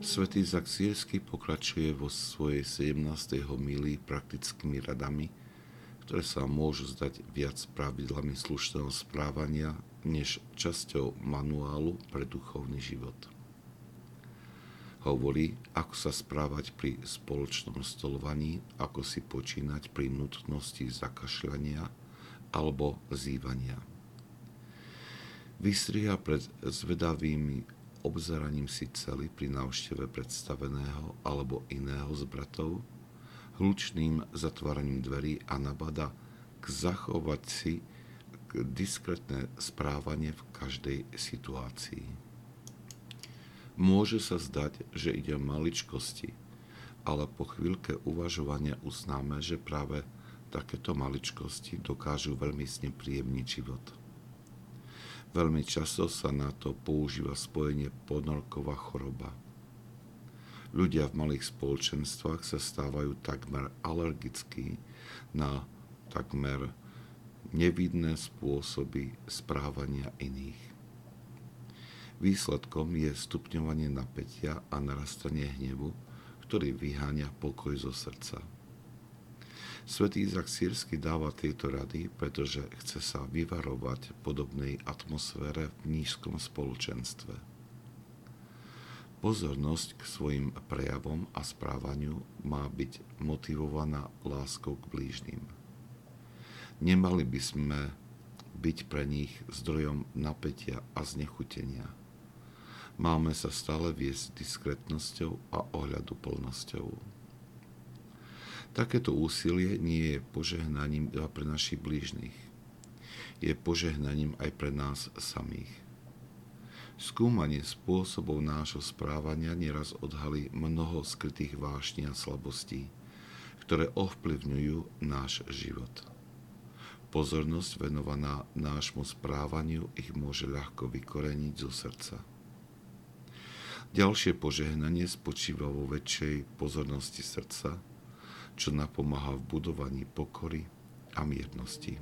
Svetý Zaksírsky pokračuje vo svojej 17. homílii praktickými radami, ktoré sa môžu zdať viac pravidlami slušného správania než časťou manuálu pre duchovný život. Hovorí, ako sa správať pri spoločnom stolovaní, ako si počínať pri nutnosti zakašľania alebo zývania. Vystriha pred zvedavými obzeraním si cely pri návšteve predstaveného alebo iného z bratov, hlučným zatváraním dverí a nabada k zachovať si diskretné správanie v každej situácii. Môže sa zdať, že ide o maličkosti, ale po chvíľke uvažovania uznáme, že práve takéto maličkosti dokážu veľmi znepríjemniť život. Veľmi často sa na to používa spojenie podnorková choroba. Ľudia v malých spoločenstvách sa stávajú takmer alergickí na takmer nevidné spôsoby správania iných. Výsledkom je stupňovanie napätia a narastanie hnevu, ktorý vyháňa pokoj zo srdca. Svetý Izak Sírsky dáva tieto rady, pretože chce sa vyvarovať podobnej atmosfére v nízkom spoločenstve. Pozornosť k svojim prejavom a správaniu má byť motivovaná láskou k blížnym. Nemali by sme byť pre nich zdrojom napätia a znechutenia. Máme sa stále viesť diskretnosťou a ohľadu plnosťou. Takéto úsilie nie je požehnaním iba pre našich blížnych. Je požehnaním aj pre nás samých. Skúmanie spôsobov nášho správania nieraz odhalí mnoho skrytých vášní a slabostí, ktoré ovplyvňujú náš život. Pozornosť venovaná nášmu správaniu ich môže ľahko vykoreniť zo srdca. Ďalšie požehnanie spočíva vo väčšej pozornosti srdca, čo napomáha v budovaní pokory a miernosti.